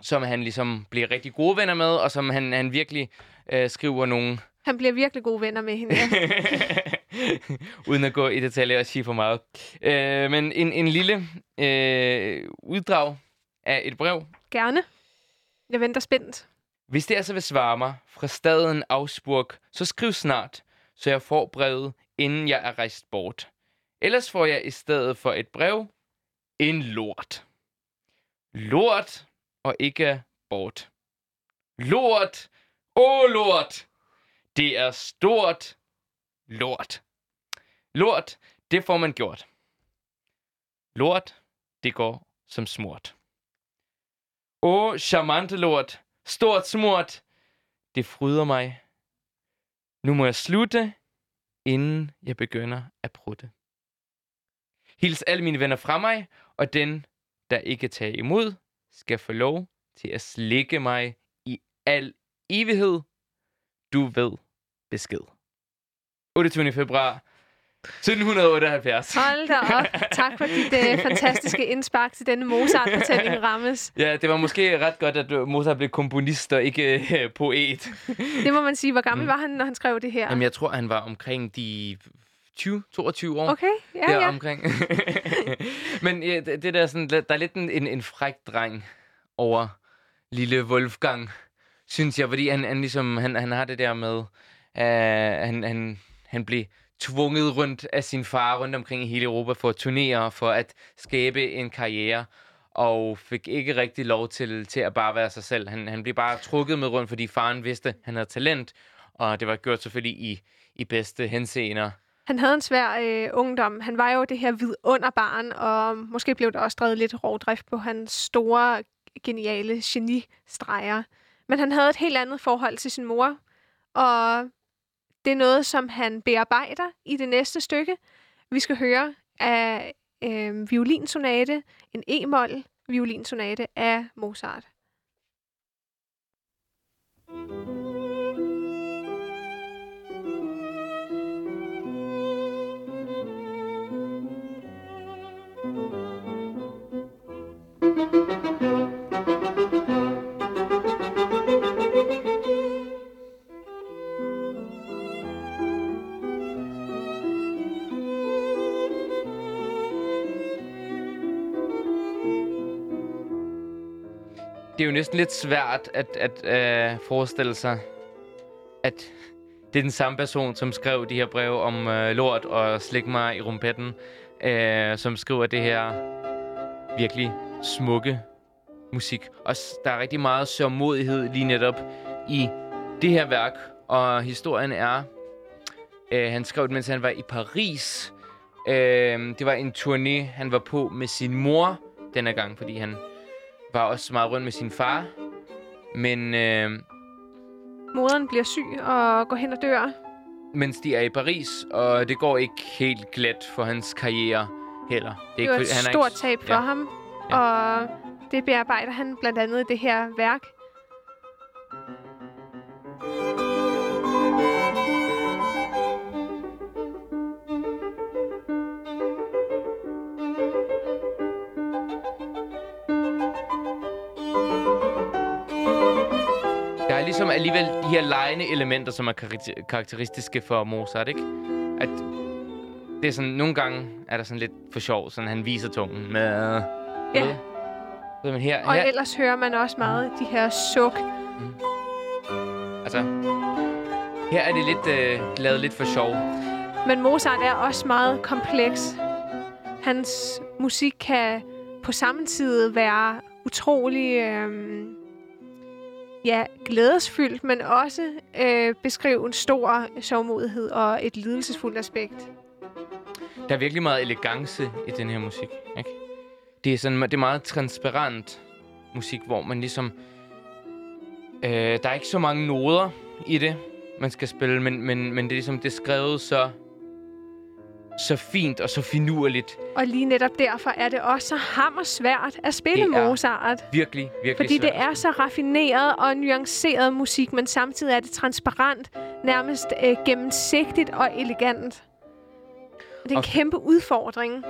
som han ligesom bliver rigtig gode venner med, og som han, han virkelig øh, skriver nogle Han bliver virkelig gode venner med hende. Ja. Uden at gå i detaljer og sige for meget. Øh, men en, en lille øh, uddrag af et brev. Gerne. Jeg venter spændt. Hvis det altså vil svare mig fra staden Augsburg, så skriv snart, så jeg får brevet, inden jeg er rejst bort. Ellers får jeg i stedet for et brev en lort. Lort og ikke bort. Lort! Åh, lort! Det er stort lort. Lort, det får man gjort. Lort, det går som smurt. Åh, charmante lort, stort smurt, det fryder mig. Nu må jeg slutte, inden jeg begynder at prutte. Hils alle mine venner fra mig, og den, der ikke tager imod, skal få lov til at slikke mig i al evighed. Du ved besked. 28. februar 1778. Hold da op. Tak for dit uh, fantastiske indspark til denne Mozart-fortælling, Rammes. Ja, det var måske ret godt, at øh, Mozart blev komponist og ikke øh, poet. Det må man sige. Hvor gammel var han, når han skrev det her? Jamen, jeg tror, han var omkring de 20-22 år. Okay, ja, der ja. omkring. Men ja, det, det der er sådan, der er lidt en, en, en fræk dreng over lille Wolfgang, synes jeg, fordi han, han ligesom, han, han har det der med, uh, han, han, han blev tvunget rundt af sin far rundt omkring i hele Europa for at turnere, for at skabe en karriere, og fik ikke rigtig lov til, til at bare være sig selv. Han, han blev bare trukket med rundt, fordi faren vidste, at han havde talent, og det var gjort selvfølgelig i, i bedste henseender. Han havde en svær øh, ungdom. Han var jo det her vidunderbarn, og måske blev der også drevet lidt rovdrift på hans store, geniale genistreger. Men han havde et helt andet forhold til sin mor, og det er noget, som han bearbejder i det næste stykke. Vi skal høre af øh, violinsonate, en e-mol violinsonate af Mozart. Det er jo næsten lidt svært at, at øh, forestille sig, at det er den samme person, som skrev de her breve om øh, lort og slik mig i rumpetten, øh, som skriver det her virkelig smukke musik. Og der er rigtig meget sørmodighed lige netop i det her værk, og historien er, øh, han skrev det, mens han var i Paris. Øh, det var en turné, han var på med sin mor denne gang, fordi han var også meget rundt med sin far. Men øh, Moderen bliver syg og går hen og dør. mens de er i Paris, og det går ikke helt glat for hans karriere heller. Det er var et fordi- han er stort ikke, tab for ja. ham, Ja. og det bearbejder han blandt andet i det her værk. Ligesom alligevel de her lejende elementer, som er karakter- karakteristiske for Mozart, ikke? At det er sådan, nogle gange er der sådan lidt for sjov, sådan han viser tungen med... Ja. Ved- ved man her, Og her, ellers hører man også meget de her suk. altså, her er det lidt øh, lavet lidt for sjov. Men Mozart er også meget kompleks. Hans musik kan på samme tid være utrolig øhm, ja, glædesfyldt, men også øh, beskrive en stor sovmodighed og et lidelsesfuldt aspekt. Der er virkelig meget elegance i den her musik, ikke? Det er, sådan, det er meget transparent musik, hvor man ligesom... Øh, der er ikke så mange noder i det, man skal spille, men, men, men det er ligesom, det er skrevet så, så fint og så finurligt. Og lige netop derfor er det også så hammersvært at spille Det er Mozart. Virkelig, virkelig Fordi det svært. er så raffineret og nuanceret musik, men samtidig er det transparent, nærmest øh, gennemsigtigt og elegant. Og det er en Og- kæmpe udfordring.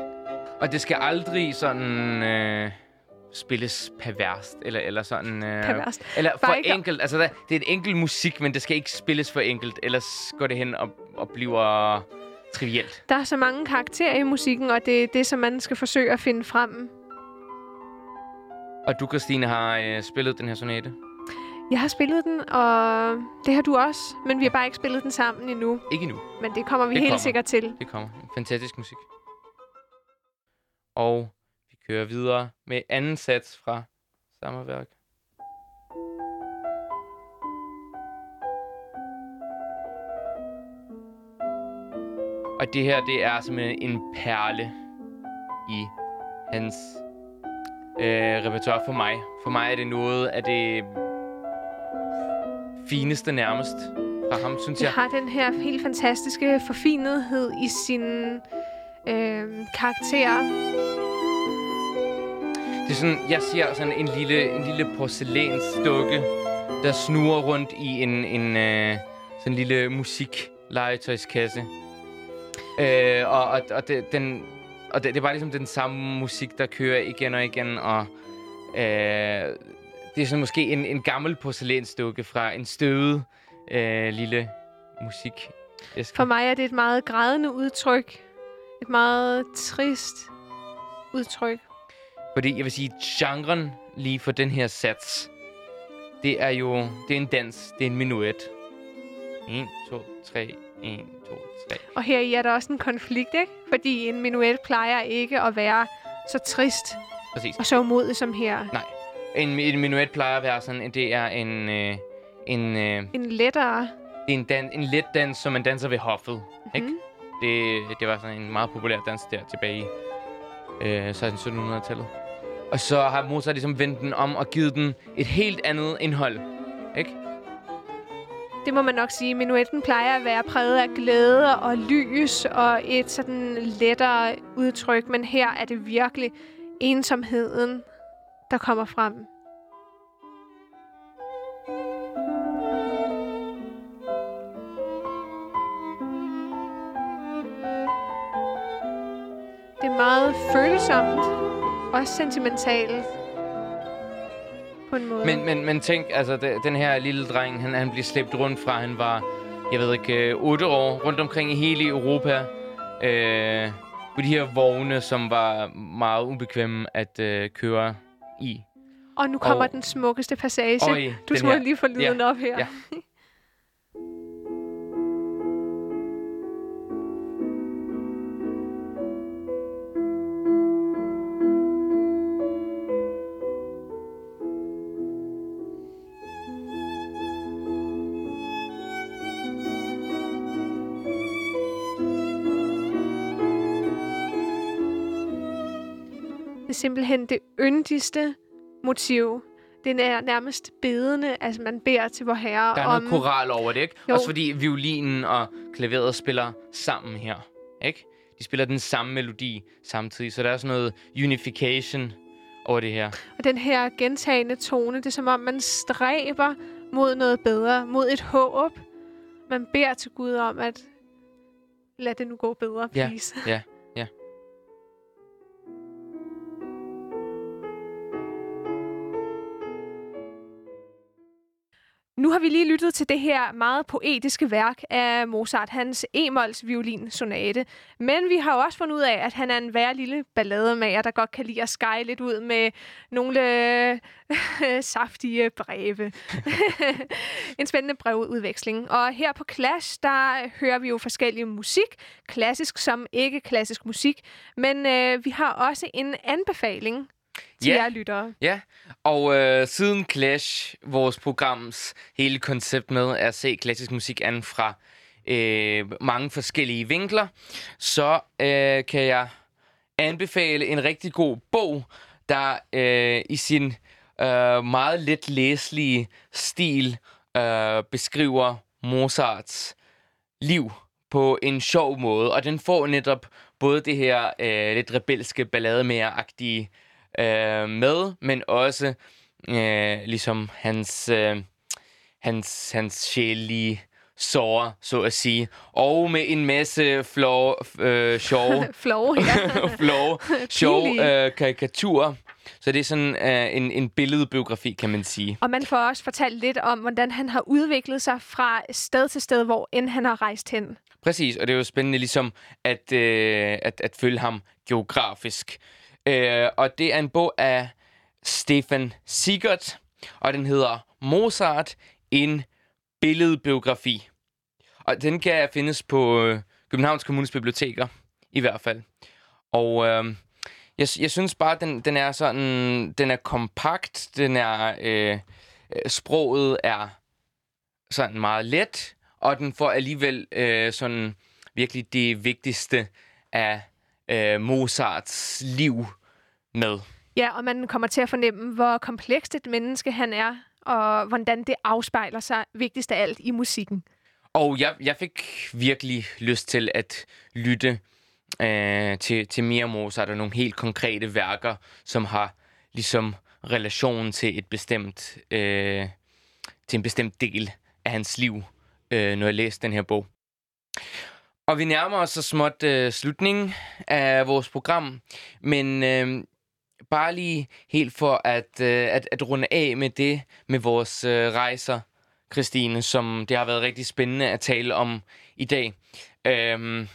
Og det skal aldrig sådan... Øh, spilles perverst, eller, eller sådan... Øh, Perverst. Eller for Bare enkelt. Altså, der, det er en enkelt musik, men det skal ikke spilles for enkelt. Ellers går det hen og, og bliver trivielt. Der er så mange karakterer i musikken, og det er det, som man skal forsøge at finde frem. Og du, Christine, har øh, spillet den her sonate. Jeg har spillet den, og det har du også, men vi har bare ikke spillet den sammen endnu. Ikke nu. Men det kommer vi Det helt kommer. sikkert til. Det kommer. Fantastisk musik. Og vi kører videre med anden sats fra samme værk. Og det her, det er simpelthen en perle i hans øh, repertoire for mig. For mig er det noget af det fineste nærmest fra ham, synes Det jeg. har den her helt fantastiske forfinethed i sin øh, karakterer. Det er sådan, jeg ser sådan en lille, en lille porcelænsdukke, der snurrer rundt i en, en øh, sådan en lille musiklegetøjskasse. Øh, og og, og, det, den, og det, det er bare ligesom den samme musik, der kører igen og igen, og øh, det er sådan måske en, en gammel porcelænsdukke fra en støvet øh, lille musik. For mig er det et meget grædende udtryk. Et meget trist udtryk. Fordi jeg vil sige, genren lige for den her sats, det er jo det er en dans, det er en minuet. 1, 2, 3, 1, 2, 3. Og her i er der også en konflikt, ikke? Fordi en minuet plejer ikke at være så trist Præcis. og så umodig som her. Nej. En, en minuet plejer at være sådan, at det er en, øh, en, øh, En lettere... er en, dan, en let dans, som man danser ved hoffet. Mm-hmm. Ikke? Mhm. Det, det var sådan en meget populær dans der tilbage i øh, 1600-1700-tallet. Og så har Mozart ligesom vendt den om og givet den et helt andet indhold. Ikke? Det må man nok sige. Minuetten plejer at være præget af glæde og lys og et sådan lettere udtryk. Men her er det virkelig ensomheden, der kommer frem. Det er meget følsomt. Også sentimentalt. På en måde. Men, men, men tænk, altså de, den her lille dreng, han, han bliver slæbt rundt fra, han var, jeg ved ikke, øh, 8 år, rundt omkring i hele Europa. Øh, på de her vogne, som var meget ubekvemme at øh, køre i. Og nu kommer Og- den smukkeste passage. Øj, du her. lige få lyden op her. Ja. simpelthen det yndigste motiv. Den er nærmest bedende, altså man beder til vor herre Der er om... noget koral over det, ikke? Jo. Også fordi violinen og klaveret spiller sammen her, ikke? De spiller den samme melodi samtidig, så der er sådan noget unification over det her. Og den her gentagende tone, det er som om, man stræber mod noget bedre, mod et håb. Man beder til Gud om, at lad det nu gå bedre, please. Ja, ja. Nu har vi lige lyttet til det her meget poetiske værk af Mozart, hans e-mols violinsonate. Men vi har jo også fundet ud af, at han er en værre lille ballademager, der godt kan lide at skære lidt ud med nogle øh, saftige breve. en spændende brevudveksling. Og her på Clash, der hører vi jo forskellige musik, klassisk som ikke klassisk musik. Men øh, vi har også en anbefaling til Ja. jer lyttere. Ja, og øh, siden Clash, vores programs hele koncept med at se klassisk musik an fra øh, mange forskellige vinkler, så øh, kan jeg anbefale en rigtig god bog, der øh, i sin øh, meget let læselige stil øh, beskriver Mozarts liv på en sjov måde. Og den får netop både det her øh, lidt rebelske ballademager-agtige øh, med, men også øh, ligesom hans, øh, hans, hans sjælige sår, så at sige. Og med en masse flov, øh, sjove, Flove, ja. flove, sjove øh, karikaturer. Så det er sådan øh, en, en billedbiografi, kan man sige. Og man får også fortalt lidt om, hvordan han har udviklet sig fra sted til sted, hvor end han har rejst hen. Præcis, og det er jo spændende ligesom at, øh, at, at følge ham geografisk. Øh, og det er en bog af Stefan Sigert, og den hedder Mozart, en billedbiografi. Og den kan findes på øh, Københavns Kommunes biblioteker, i hvert fald. Og øh, jeg, jeg synes bare, den, den er sådan, den er kompakt, den er, øh, øh, sproget er sådan meget let, og den får alligevel øh, sådan virkelig det vigtigste af øh, Mozarts liv med. Ja, og man kommer til at fornemme, hvor komplekst et menneske han er, og hvordan det afspejler sig vigtigst af alt i musikken. Og jeg, jeg fik virkelig lyst til at lytte øh, til, til mere Mozart, og nogle helt konkrete værker, som har ligesom relation til et bestemt, øh, til en bestemt del af hans liv, øh, når jeg læste den her bog. Og vi nærmer os så småt øh, slutningen af vores program, men øh, bare lige helt for at, øh, at, at runde af med det, med vores øh, rejser, Christine, som det har været rigtig spændende at tale om i dag. Øh,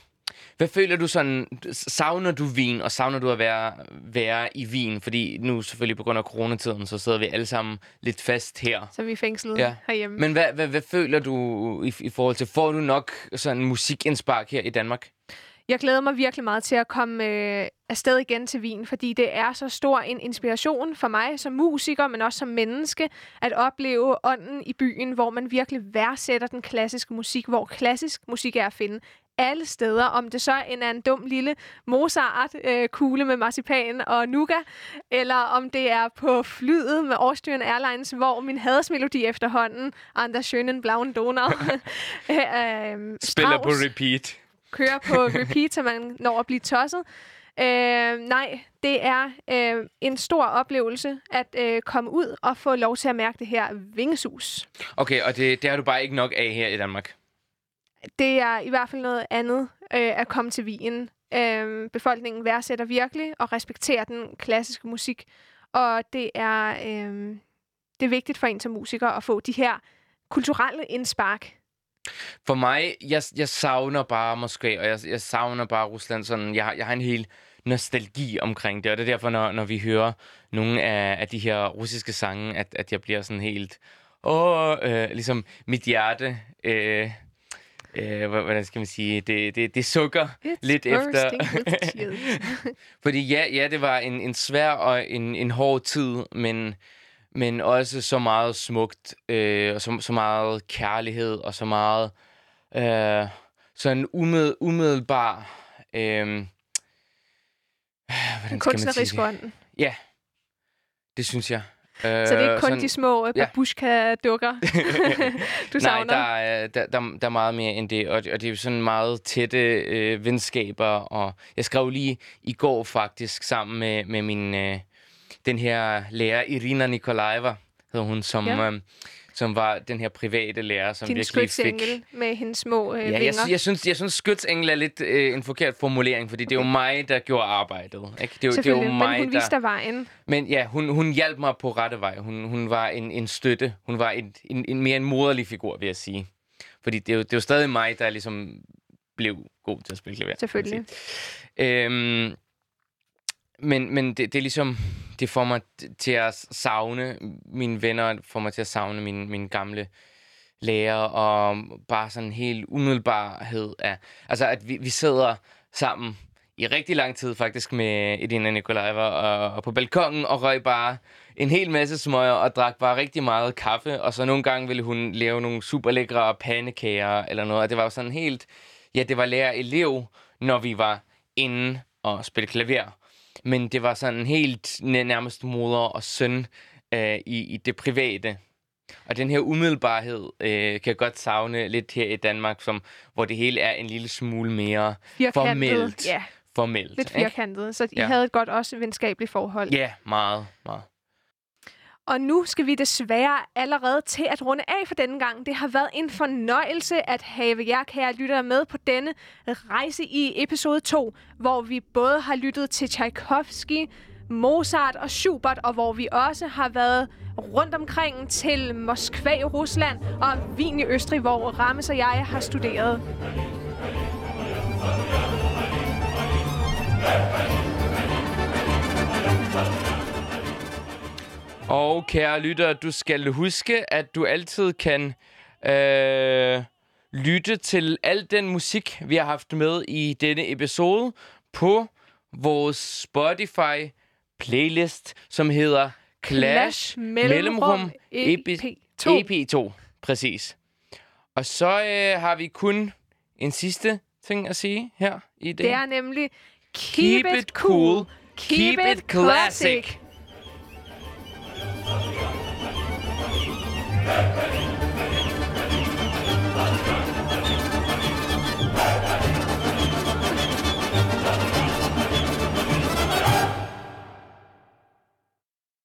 hvad føler du sådan, savner du Wien, og savner du at være, være i Wien? Fordi nu selvfølgelig på grund af coronatiden, så sidder vi alle sammen lidt fast her. Så vi er fængslet Ja. herhjemme. Men hvad, hvad, hvad føler du i, i forhold til, får du nok sådan musikindspark her i Danmark? Jeg glæder mig virkelig meget til at komme øh, afsted igen til Wien, fordi det er så stor en inspiration for mig som musiker, men også som menneske, at opleve ånden i byen, hvor man virkelig værdsætter den klassiske musik, hvor klassisk musik er at finde alle steder, om det så end er en dum lille Mozart-kugle med marcipan og nougat, eller om det er på flyet med Austrian Airlines, hvor min hadesmelodi efterhånden, Anders Schönen Blauen Donau, øh, øh, Strauss repeat. Kører på repeat, så man når at blive tosset. Øh, nej, det er øh, en stor oplevelse at øh, komme ud og få lov til at mærke det her vingesus. Okay, og det, det har du bare ikke nok af her i Danmark? Det er i hvert fald noget andet øh, at komme til Wien. Øh, befolkningen værdsætter virkelig og respekterer den klassiske musik. Og det er, øh, det er vigtigt for en som musiker at få de her kulturelle indspark. For mig, jeg, jeg savner bare Moskva, og jeg, jeg savner bare Rusland. Sådan, jeg, har- jeg har en hel nostalgi omkring det, og det er derfor, når, når vi hører nogle af, af de her russiske sange, at, at jeg bliver sådan helt... Åh, øh, ligesom mit hjerte... Øh, øh, hvordan skal man sige? Det, det, det sukker It's lidt efter... Fordi ja, ja, det var en, en svær og en, en hård tid, men, men også så meget smukt, øh, og så, så meget kærlighed, og så meget øh, sådan umed, umiddelbar... Øh, hvordan Kunstnerisk det? ånd. Ja, det synes jeg. Så det er ikke kun sådan- de små øh, ja. babushka-dukker, du Nej, savner? der er, der, der, der er meget mere end det, og, og det er jo sådan meget tætte øh, venskaber, og jeg skrev lige i går faktisk sammen med, med min, øh, den her lærer, Irina Nikolaeva, hedder hun, som, Ja. øh, som var den her private lærer, som Din virkelig fik... skytsengel med hendes små øh, Ja, jeg, vinger. jeg, synes, jeg synes, skytsengel er lidt øh, en forkert formulering, fordi det er jo mig, der gjorde arbejdet. Ikke? Det, er, det er jo mig, men hun der... viste dig vejen. Men ja, hun, hun hjalp mig på rette vej. Hun, hun var en, en støtte. Hun var en, en, en mere en moderlig figur, vil jeg sige. Fordi det er, jo, det er jo stadig mig, der ligesom blev god til at spille klaver. Selvfølgelig. Øhm, men men det, det er ligesom, det får mig til at savne mine venner, får mig til at savne mine, mine gamle lærer, og bare sådan en helt umiddelbarhed af, altså at vi, vi sidder sammen i rigtig lang tid faktisk med Edina Nikolajeva og, og på balkongen og røg bare en hel masse smøger og drak bare rigtig meget kaffe. Og så nogle gange ville hun lave nogle super lækre pandekager eller noget. Og det var jo sådan helt... Ja, det var lærer-elev, når vi var inde og spille klaver. Men det var sådan helt næ- nærmest moder og søn øh, i, i det private. Og den her umiddelbarhed øh, kan jeg godt savne lidt her i Danmark, som, hvor det hele er en lille smule mere Firkantet. formelt. Ja, formelt. lidt ikke? firkantet. Så I Ja. havde et godt også venskabeligt forhold. Ja, meget, meget. Og nu skal vi desværre allerede til at runde af for denne gang. Det har været en fornøjelse at have jer, kære lyttere, med på denne rejse i episode 2, hvor vi både har lyttet til Tchaikovsky, Mozart og Schubert, og hvor vi også har været rundt omkring til Moskva i Rusland og Wien i Østrig, hvor Rames og jeg har studeret. Og kære lytter, du skal huske, at du altid kan øh, lytte til al den musik, vi har haft med i denne episode på vores Spotify playlist, som hedder Clash, Mellemrum Epi- EP2. EP2. Præcis. Og så øh, har vi kun en sidste ting at sige her i det. Det er nemlig Keep it cool, keep it classic. Hey, hey, hey.